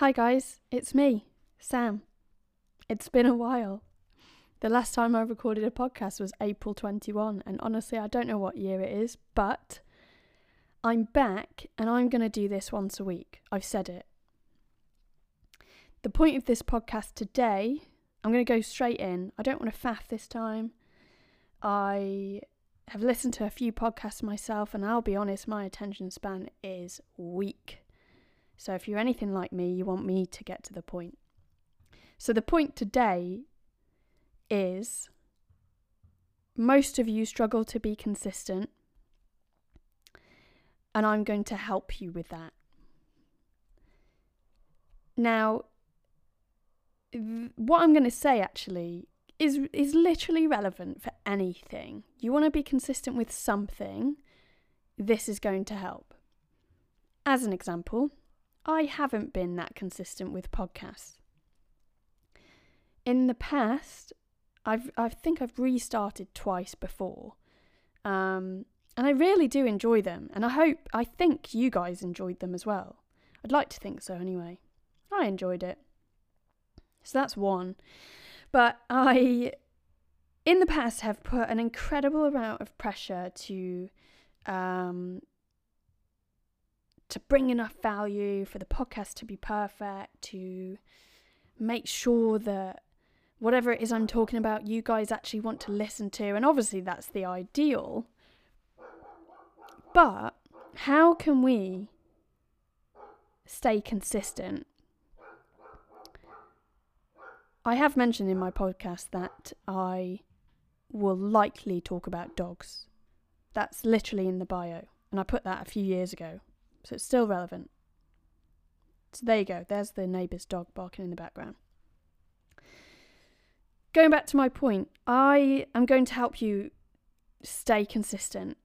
Hi, guys, it's me, Sam. It's been a while. The last time I recorded a podcast was April 21, and honestly, I don't know what year it is, but I'm back and I'm going to do this once a week. I've said it. The point of this podcast today, I'm going to go straight in. I don't want to faff this time. I have listened to a few podcasts myself, and I'll be honest, my attention span is weak. So if you're anything like me, you want me to get to the point. So the point today is most of you struggle to be consistent, and I'm going to help you with that. Now, what I'm going to say actually is is literally relevant for anything. You want to be consistent with something, this is going to help. As an example, I haven't been that consistent with podcasts. In the past, I've I think I've restarted twice before. Um, and I really do enjoy them, and I hope I think you guys enjoyed them as well. I'd like to think so anyway. I enjoyed it. So that's one. But I, in the past, have put an incredible amount of pressure to, um, to bring enough value for the podcast to be perfect, to make sure that whatever it is I'm talking about, you guys actually want to listen to. And obviously, that's the ideal. But how can we stay consistent I have mentioned in my podcast that I will likely talk about dogs. That's literally in the bio, and I put that a few years ago, so it's still relevant. So there you go, there's the neighbour's dog barking in the background. Going back to my point, I am going to help you stay consistent.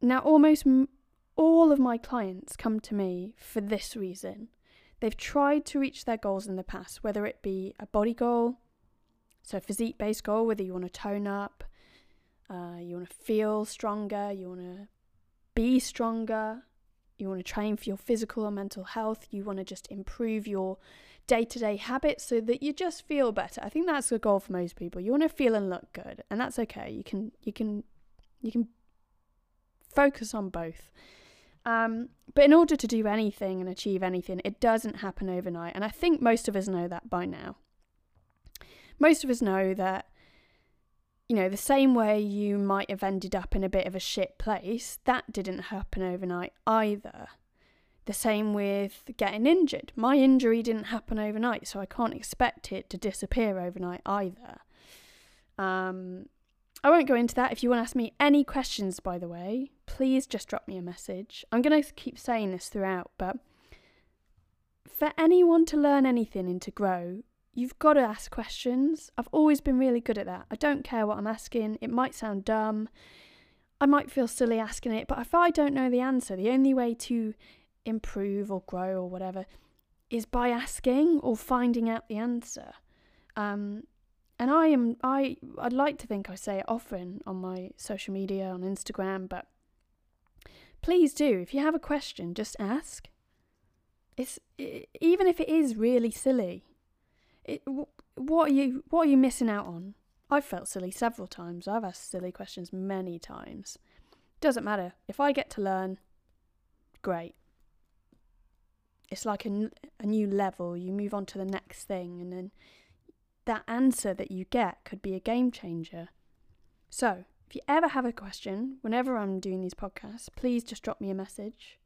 Now, almost m- all of my clients come to me for this reason They've tried to reach their goals in the past, whether it be a body goal, so a physique based goal, whether you want to tone up, uh, you want to feel stronger, you want to be stronger, you want to train for your physical or mental health, you want to just improve your day to day habits so that you just feel better. I think that's the goal for most people. You want to feel and look good, and that's okay. You can you can you can focus on both. Um, but in order to do anything and achieve anything, it doesn't happen overnight. And I think most of us know that by now. Most of us know that, you know, the same way you might have ended up in a bit of a shit place, that didn't happen overnight either. The same with getting injured. My injury didn't happen overnight, so I can't expect it to disappear overnight either. Um, I won't go into that. If you want to ask me any questions, by the way, please just drop me a message. I'm going to keep saying this throughout, but for anyone to learn anything and to grow, you've got to ask questions. I've always been really good at that. I don't care what I'm asking. It might sound dumb. I might feel silly asking it, but if I don't know the answer, the only way to improve or grow or whatever is by asking or finding out the answer. Um, and I am I I'd like to think I say it often on my social media on Instagram, but please do. If you have a question, just ask. It's even if it is really silly. What are you what are you missing out on? I've felt silly several times. I've asked silly questions many times. Doesn't matter. If I get to learn, great. It's like a, a new level. You move on to the next thing, and then that answer that you get could be a game changer. So, if you ever have a question, whenever I'm doing these podcasts, please just drop me a message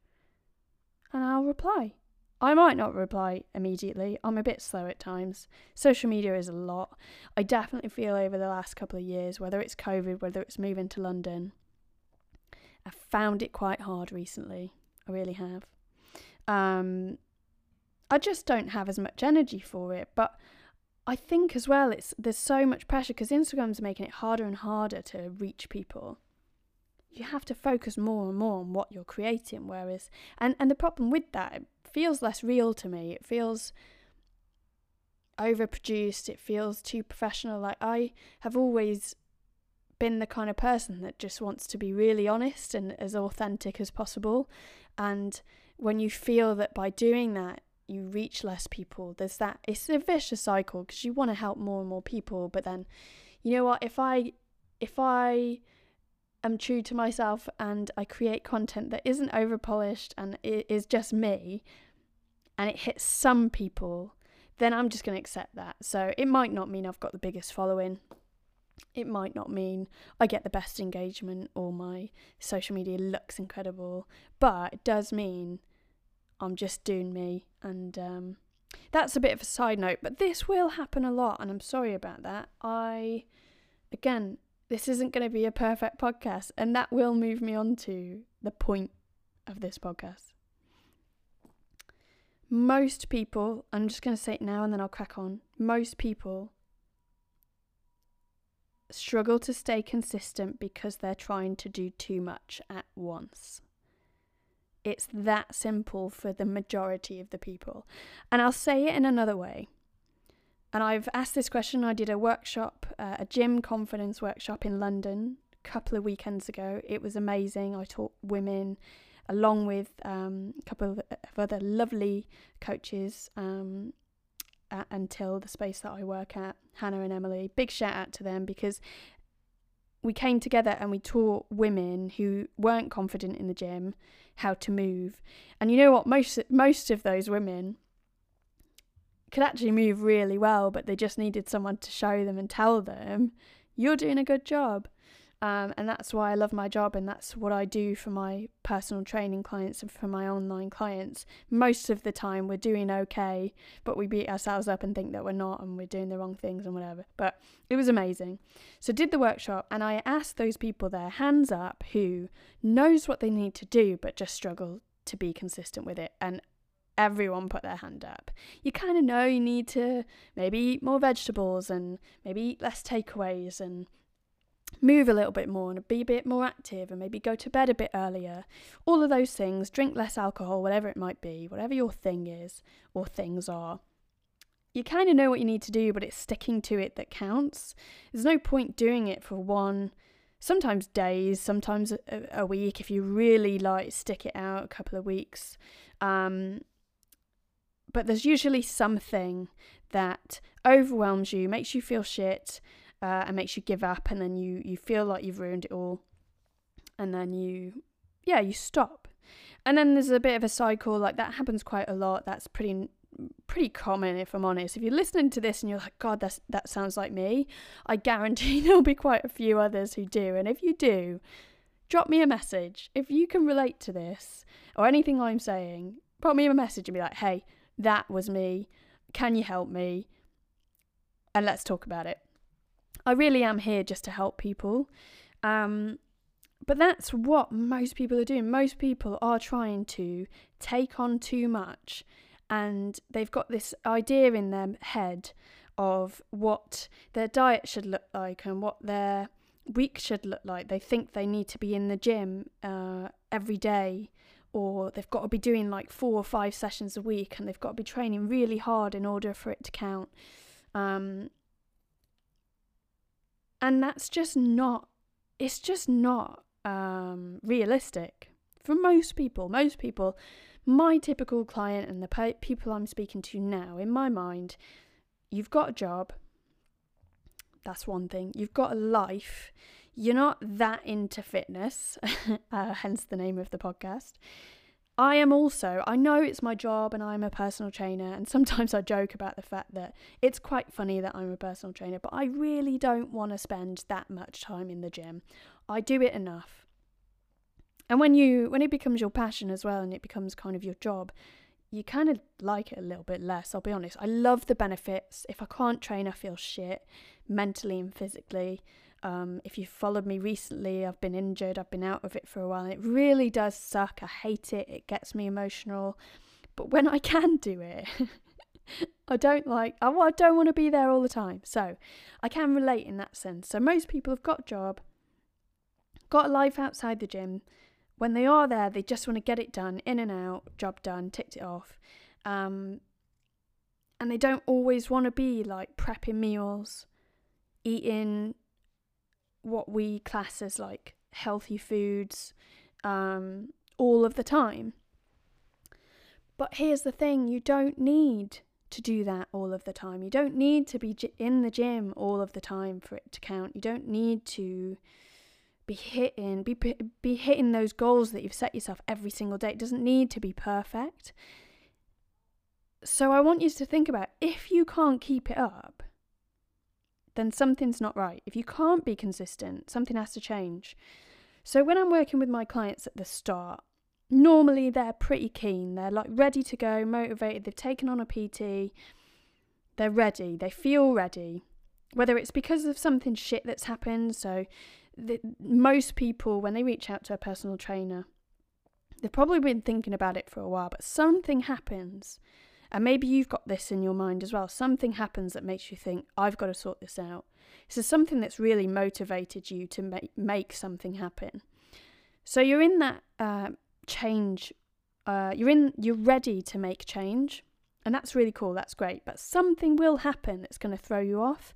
and I'll reply. I might not reply immediately. I'm a bit slow at times. Social media is a lot. I definitely feel over the last couple of years, whether it's COVID, whether it's moving to London, I've found it quite hard recently. I really have. Um, I just don't have as much energy for it, but I think as well, it's there's so much pressure because Instagram's making it harder and harder to reach people. You have to focus more and more on what you're creating. Whereas, and and the problem with that, feels less real to me. It feels overproduced. It feels too professional. Like I have always been the kind of person that just wants to be really honest and as authentic as possible. And when you feel that by doing that, you reach less people, there's that, it's a vicious cycle because you want to help more and more people. But then, you know what, if I, if I, am true to myself and I create content that isn't over polished and it is just me and it hits some people, then I'm just going to accept that. So it might not mean I've got the biggest following. It might not mean I get the best engagement or my social media looks incredible, but it does mean I'm just doing me. And um, that's a bit of a side note, but this will happen a lot, and I'm sorry about that. I, again, this isn't going to be a perfect podcast, and that will move me on to the point of this podcast. Most people, I'm just going to say it now and then I'll crack on. Most people struggle to stay consistent because they're trying to do too much at once. It's that simple for the majority of the people. And I'll say it in another way. And I've asked this question. I did a workshop, uh, a gym confidence workshop in London a couple of weekends ago. It was amazing. I taught women along with um, a couple of other lovely coaches um, at, until the space that I work at, Hannah and Emily. Big shout out to them because we came together and we taught women who weren't confident in the gym how to move. And you know what? Most most of those women could actually move really well, but they just needed someone to show them and tell them, "You're doing a good job." Um, and that's why I love my job, and that's what I do for my personal training clients and for my online clients. Most of the time, we're doing okay, but we beat ourselves up and think that we're not, and we're doing the wrong things and whatever. But it was amazing. So, did the workshop, and I asked those people there, hands up, who knows what they need to do, but just struggle to be consistent with it. And everyone put their hand up. You kind of know you need to maybe eat more vegetables and maybe eat less takeaways and move a little bit more and be a bit more active and maybe go to bed a bit earlier. All of those things, drink less alcohol, whatever it might be, whatever your thing is or things are. You kind of know what you need to do, but it's sticking to it that counts. There's no point doing it for one, sometimes days, sometimes a, a week if you really like stick it out a couple of weeks. Um, but there's usually something that overwhelms you, makes you feel shit, uh, and makes you give up and then you you feel like you've ruined it all and then you yeah you stop. And then there's a bit of a cycle like that happens quite a lot that's pretty pretty common if i'm honest. If you're listening to this and you're like god that's that sounds like me i guarantee there'll be quite a few others who do and if you do drop me a message. If you can relate to this or anything i'm saying put me a message and be like hey that was me can you help me and let's talk about it I really am here just to help people. Um, but that's what most people are doing. Most people are trying to take on too much, and they've got this idea in their head of what their diet should look like and what their week should look like. They think they need to be in the gym uh, every day, or they've got to be doing like four or five sessions a week, and they've got to be training really hard in order for it to count. Um, and that's just not it's just not um, realistic for most people. Most people my typical client and the people i'm speaking to now in my mind you've got a job. That's one thing. You've got a life you're not that into fitness uh, hence the name of the podcast I am also, I know it's my job and I'm a personal trainer, and sometimes I joke about the fact that it's quite funny that I'm a personal trainer, but I really don't want to spend that much time in the gym. I do it enough. And when you when it becomes your passion as well and it becomes kind of your job, you kind of like it a little bit less, I'll be honest. I love the benefits. If I can't train, I feel shit mentally and physically. Um, if you've followed me recently, I've been injured, I've been out of it for a while. It really does suck. I hate it. It gets me emotional. But when I can do it, I don't like, I, I don't want to be there all the time. So I can relate in that sense. So most people have got a job, got a life outside the gym. When they are there, they just want to get it done, in and out, job done, ticked it off. Um, and they don't always want to be like prepping meals, eating what we class as like healthy foods um, all of the time. But here's the thing you don't need to do that all of the time. You don't need to be in the gym all of the time for it to count. You don't need to be hitting be be hitting those goals that you've set yourself every single day. It doesn't need to be perfect. So I want you to think about if you can't keep it up, then something's not right. If you can't be consistent, something has to change. So when I'm working with my clients at the start, normally they're pretty keen. They're like ready to go, motivated. They've taken on a PT. They're ready. They feel ready. Whether it's because of something shit that's happened. So, the, most people, when they reach out to a personal trainer, they've probably been thinking about it for a while, but something happens. And maybe you've got this in your mind as well. Something happens that makes you think, I've got to sort this out. So, something that's really motivated you to make, make something happen. So, you're in that uh, change uh, you're in you're ready to make change and that's really cool that's great but something will happen that's going to throw you off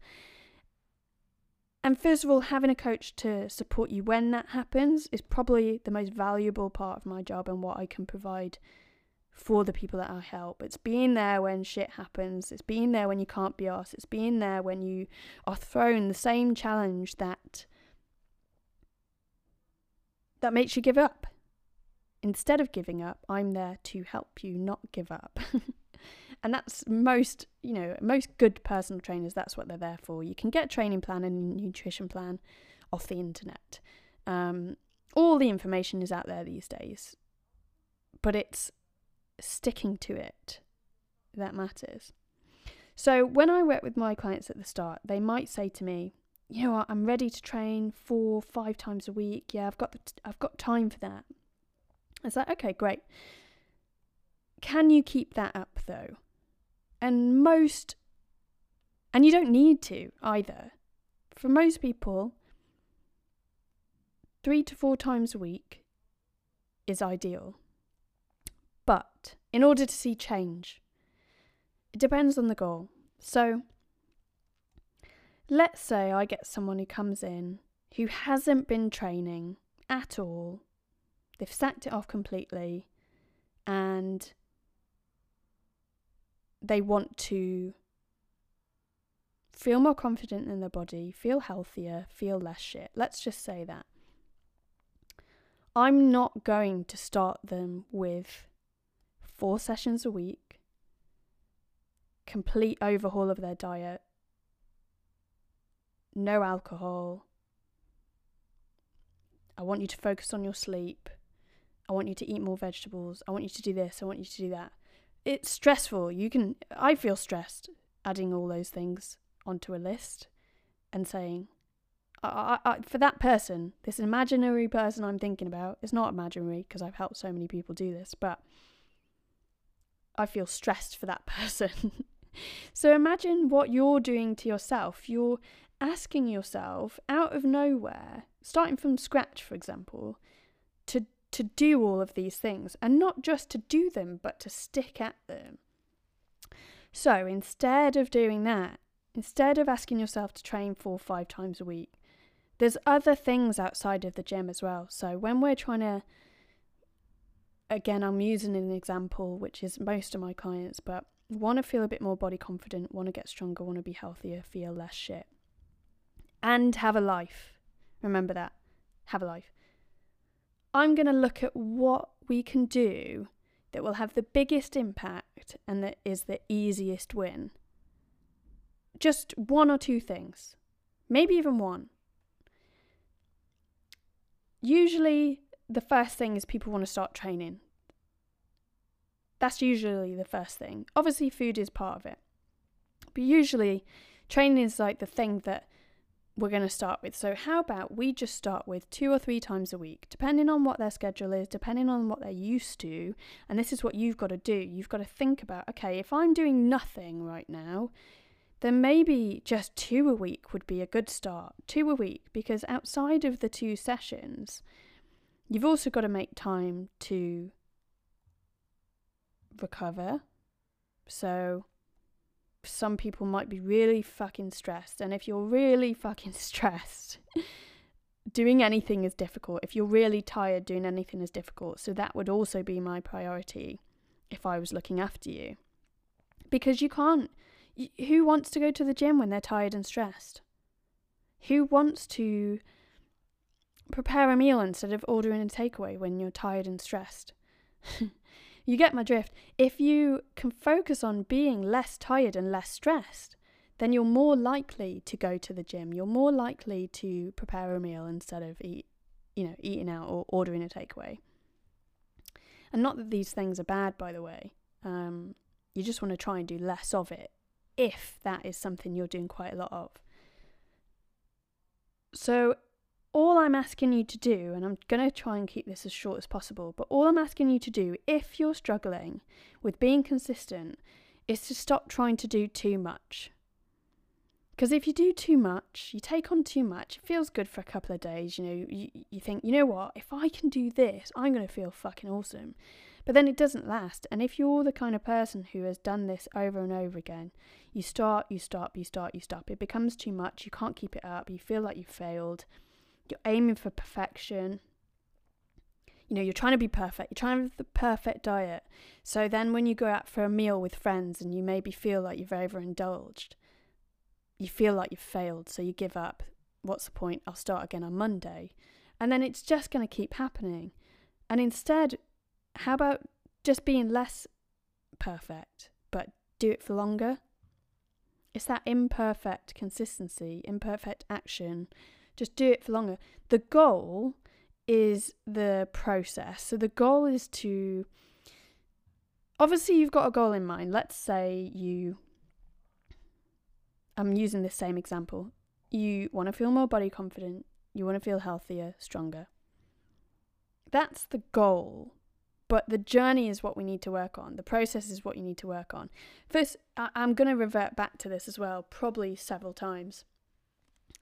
and first of all having a coach to support you when that happens is probably the most valuable part of my job and what i can provide for the people that i help it's being there when shit happens it's being there when you can't be asked it's being there when you are thrown the same challenge that that makes you give up instead of giving up, I'm there to help you not give up. and that's most, you know, most good personal trainers, that's what they're there for. You can get a training plan and a nutrition plan off the internet. Um, all the information is out there these days, but it's sticking to it that matters. So when I work with my clients at the start, they might say to me, you know what, I'm ready to train four, five times a week. Yeah, I've got the t- I've got time for that. It's like, okay, great. Can you keep that up though? And most, and you don't need to either. For most people, three to four times a week is ideal. But in order to see change, it depends on the goal. So, let's say I get someone who comes in who hasn't been training at all They've sacked it off completely and they want to feel more confident in their body, feel healthier, feel less shit. Let's just say that. I'm not going to start them with four sessions a week, complete overhaul of their diet, no alcohol. I want you to focus on your sleep. I want you to eat more vegetables. I want you to do this. I want you to do that. It's stressful. You can, I feel stressed adding all those things onto a list and saying, I, I, I, for that person, this imaginary person I'm thinking about, it's not imaginary because I've helped so many people do this, but I feel stressed for that person. so imagine what you're doing to yourself. You're asking yourself out of nowhere, starting from scratch, for example, to to do all of these things and not just to do them, but to stick at them. So instead of doing that, instead of asking yourself to train four or five times a week, there's other things outside of the gym as well. So when we're trying to, again, I'm using an example, which is most of my clients, but want to feel a bit more body confident, want to get stronger, want to be healthier, feel less shit, and have a life. Remember that. Have a life. I'm going to look at what we can do that will have the biggest impact and that is the easiest win. Just one or two things, maybe even one. Usually, the first thing is people want to start training. That's usually the first thing. Obviously, food is part of it. But usually, training is like the thing that we're going to start with. So, how about we just start with two or three times a week, depending on what their schedule is, depending on what they're used to. And this is what you've got to do. You've got to think about okay, if I'm doing nothing right now, then maybe just two a week would be a good start. Two a week, because outside of the two sessions, you've also got to make time to recover. So, some people might be really fucking stressed. And if you're really fucking stressed, doing anything is difficult. If you're really tired, doing anything is difficult. So that would also be my priority. if I was looking after you. Because you can't. who wants to go to the gym when they're tired and stressed? Who wants to prepare a meal instead of ordering a takeaway when you're tired and stressed? you get my drift. If you can focus on being less tired and less stressed, then you're more likely to go to the gym. You're more likely to prepare a meal instead of eat, you know, eating out or ordering a takeaway. And not that these things are bad, by the way. Um, you just want to try and do less of it if that is something you're doing quite a lot of. So, all I'm asking you to do, and I'm going to try and keep this as short as possible, but all I'm asking you to do, if you're struggling with being consistent, is to stop trying to do too much. Because if you do too much, you take on too much, it feels good for a couple of days. You know, you, you think, you know what, if I can do this, I'm going to feel fucking awesome. But then it doesn't last. And if you're the kind of person who has done this over and over again, you start, you stop, you start, you stop. It becomes too much. You can't keep it up. You feel like you've failed. You're aiming for perfection. You know, you're trying to be perfect. You're trying to have the perfect diet. So then when you go out for a meal with friends and you maybe feel like you've overindulged, you feel like you've failed, so you give up. What's the point? I'll start again on Monday. And then it's just going to keep happening. And instead, how about just being less perfect, but do it for longer? It's that imperfect consistency, imperfect action. Just do it for longer. The goal is the process. So the goal is to. Obviously, you've got a goal in mind. Let's say you I'm using the same example. You want to feel more body confident, you want to feel healthier, stronger. That's the goal. But the journey is what we need to work on. The process is what you need to work on. First, I'm going to revert back to this as well, probably several times.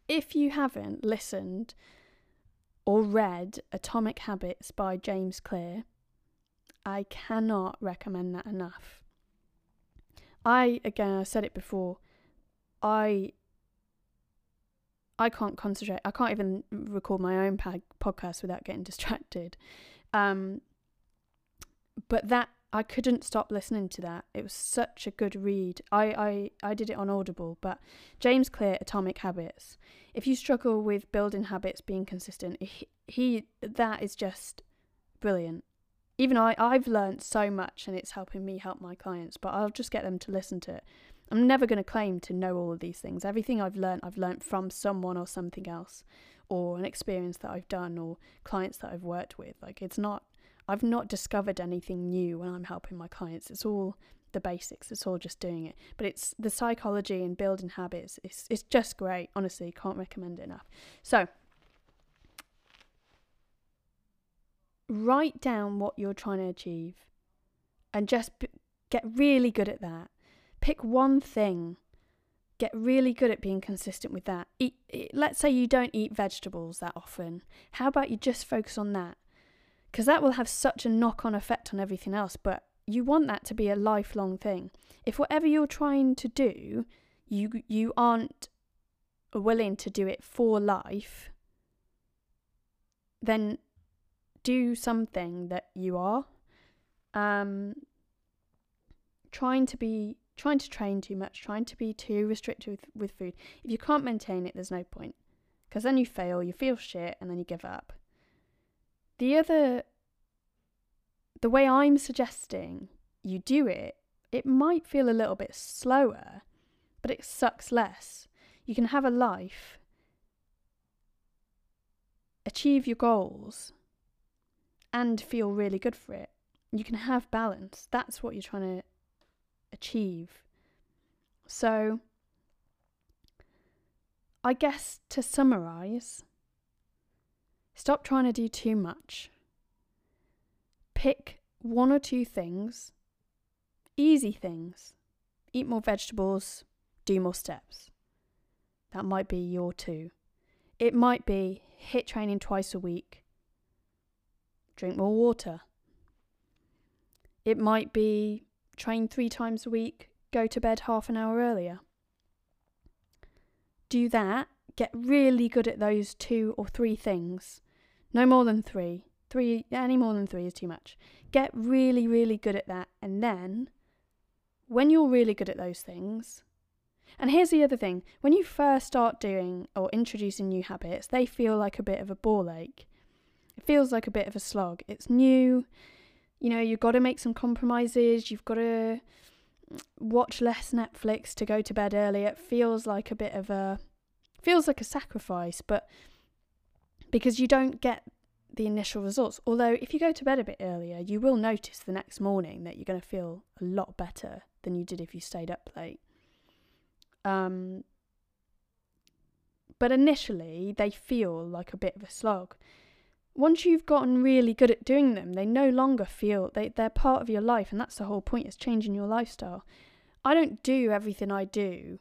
If you haven't listened or read Atomic Habits by James Clear, I cannot recommend that enough. I, again, I said it before, I I can't concentrate. I can't even record my own podcast without getting distracted. Um, but that I couldn't stop listening to that. It was such a good read. I, I, I did it on Audible, but James Clear, Atomic Habits. If you struggle with building habits, being consistent, he, he that is just brilliant. Even I, I've learned so much, and it's helping me help my clients. But I'll just get them to listen to it. I'm never going to claim to know all of these things. Everything I've learned, I've learned from someone or something else, or an experience that I've done, or clients that I've worked with. Like, it's not, I've not discovered anything new when I'm helping my clients. It's all the basics, it's all just doing it. But it's the psychology and building habits, it's, it's just great. Honestly, can't recommend it enough. So, write down what you're trying to achieve and just get really good at that Pick one thing. Get really good at being consistent with that. Eat, eat, let's say you don't eat vegetables that often. How about you just focus on that? Because that will have such a knock on effect on everything else, but you want that to be a lifelong thing. If whatever you're trying to do, you you aren't willing to do it for life, then do something that you are. Um, trying to be trying to train too much, trying to be too restrictive with, with food. If you can't maintain it, there's no point. Because then you fail, you feel shit, and then you give up. The other, the way I'm suggesting you do it, it might feel a little bit slower, but it sucks less. You can have a life, achieve your goals, and feel really good for it. You can have balance. That's what you're trying to achieve. So, I guess to summarize, stop trying to do too much. Pick one or two things, easy things. Eat more vegetables, do more steps. That might be your two. It might be HIIT training twice a week, drink more water. It might be train three times a week, go to bed half an hour earlier. Do that, get really good at those two or three things, no more than three. Three, any more than three is too much. Get really, really good at that. And then, when you're really good at those things, and here's the other thing when you first start doing or introducing new habits, they feel like a bit of a ball ache. It feels like a bit of a slog. It's new. You know, you've got to make some compromises. You've got to watch less Netflix to go to bed early. It feels like a bit of a feels like a sacrifice, but because you don't get the initial results. Although if you go to bed a bit earlier, you will notice the next morning that you're going to feel a lot better than you did if you stayed up late. Um, but initially, they feel like a bit of a slog. Once you've gotten really good at doing them, they no longer feel they, they're part of your life, and that's the whole point is changing your lifestyle. I don't do everything I do.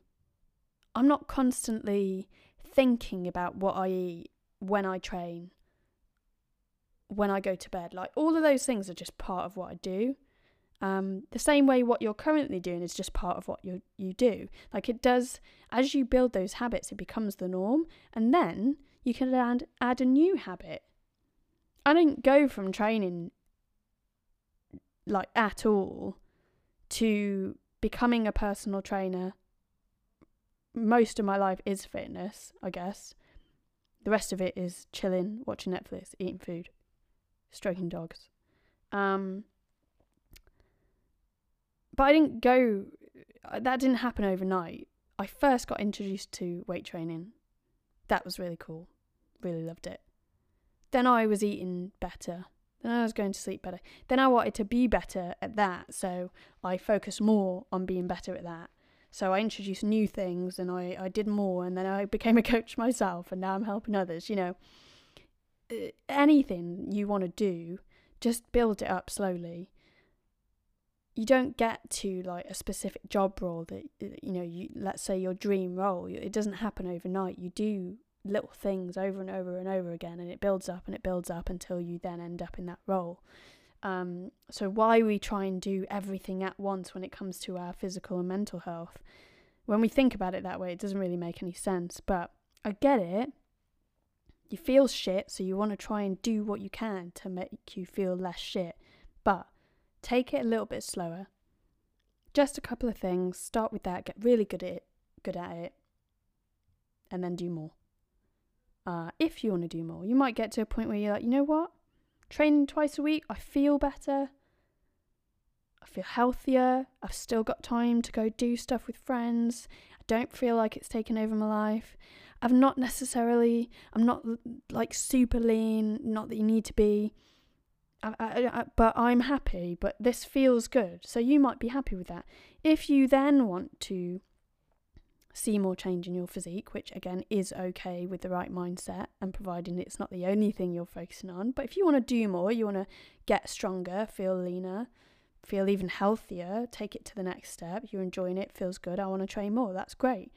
I'm not constantly thinking about what I eat when I train, when I go to bed. Like all of those things are just part of what I do. Um, the same way what you're currently doing is just part of what you you do. Like it does as you build those habits, it becomes the norm, and then you can add add a new habit. I didn't go from training like at all to becoming a personal trainer. Most of my life is fitness, I guess. The rest of it is chilling, watching Netflix, eating food, stroking dogs. Um, but I didn't go. Uh, that didn't happen overnight. I first got introduced to weight training. That was really cool. Really loved it. Then I was eating better. Then I was going to sleep better. Then I wanted to be better at that, so I focused more on being better at that. So I introduced new things and I, I did more, and then I became a coach myself, and now I'm helping others. You know, uh, anything you want to do, just build it up slowly. You don't get to like a specific job role that you know you let's say your dream role it doesn't happen overnight. You do little things over and over and over again and it builds up and it builds up until you then end up in that role um, so why we try and do everything at once when it comes to our physical and mental health when we think about it that way it doesn't really make any sense but i get it you feel shit so you want to try and do what you can to make you feel less shit but Take it a little bit slower. Just a couple of things. Start with that. Get really good at it. Good at it, and then do more. Uh, if you want to do more, you might get to a point where you're like, you know what? Training twice a week, I feel better. I feel healthier. I've still got time to go do stuff with friends. I don't feel like it's taken over my life. I've not necessarily, I'm not like super lean, not that you need to be. I, I, I, but I'm happy, but this feels good. So you might be happy with that. If you then want to see more change in your physique, which again is okay with the right mindset and providing it's not the only thing you're focusing on, but if you want to do more, you want to get stronger, feel leaner, feel even healthier, take it to the next step, you're enjoying it, feels good, I want to train more, that's great.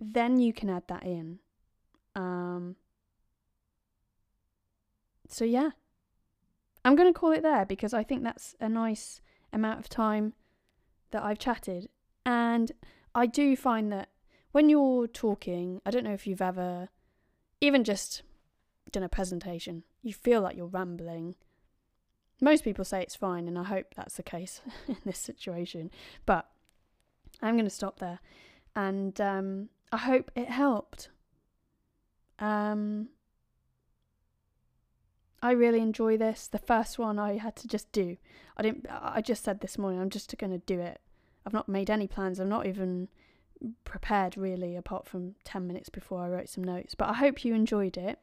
Then you can add that in. Um, so yeah, I'm going to call it there because I think that's a nice amount of time that I've chatted. And I do find that when you're talking, I don't know if you've ever even just done a presentation, you feel like you're rambling. Most people say it's fine, and I hope that's the case in this situation. But I'm going to stop there, and um, I hope it helped. Um, I really enjoy this. The first one I had to just do. I didn't. I just said this morning. I'm just going to do it. I've not made any plans. I'm not even prepared really, apart from ten minutes before I wrote some notes. But I hope you enjoyed it.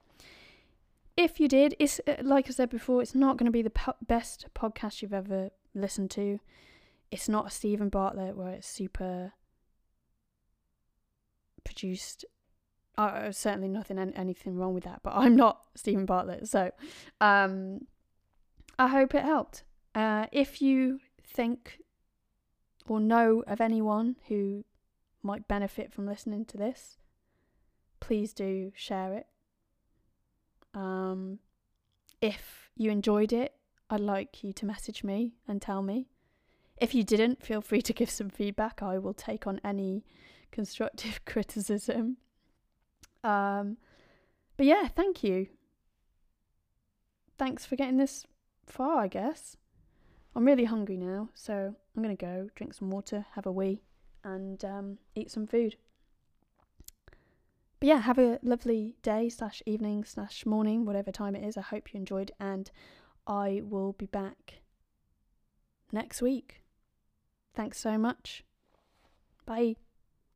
If you did, it's uh, like I said before. It's not going to be the po- best podcast you've ever listened to. It's not a Steven Bartlett where it's super produced uh, certainly nothing anything wrong with that, but I'm not Steven Bartlett, so um, I hope it helped. Uh, if you think or know of anyone who might benefit from listening to this, please do share it. Um, if you enjoyed it, I'd like you to message me and tell me. If you didn't, feel free to give some feedback. I will take on any constructive criticism. Um, but yeah, thank you. thanks for getting this far, I guess. I'm really hungry now, so I'm going to go drink some water, have a wee, and um, eat some food. But yeah, have a lovely day, slash evening, slash morning, whatever time it is. I hope you enjoyed, and I will be back next week. Thanks so much. Bye.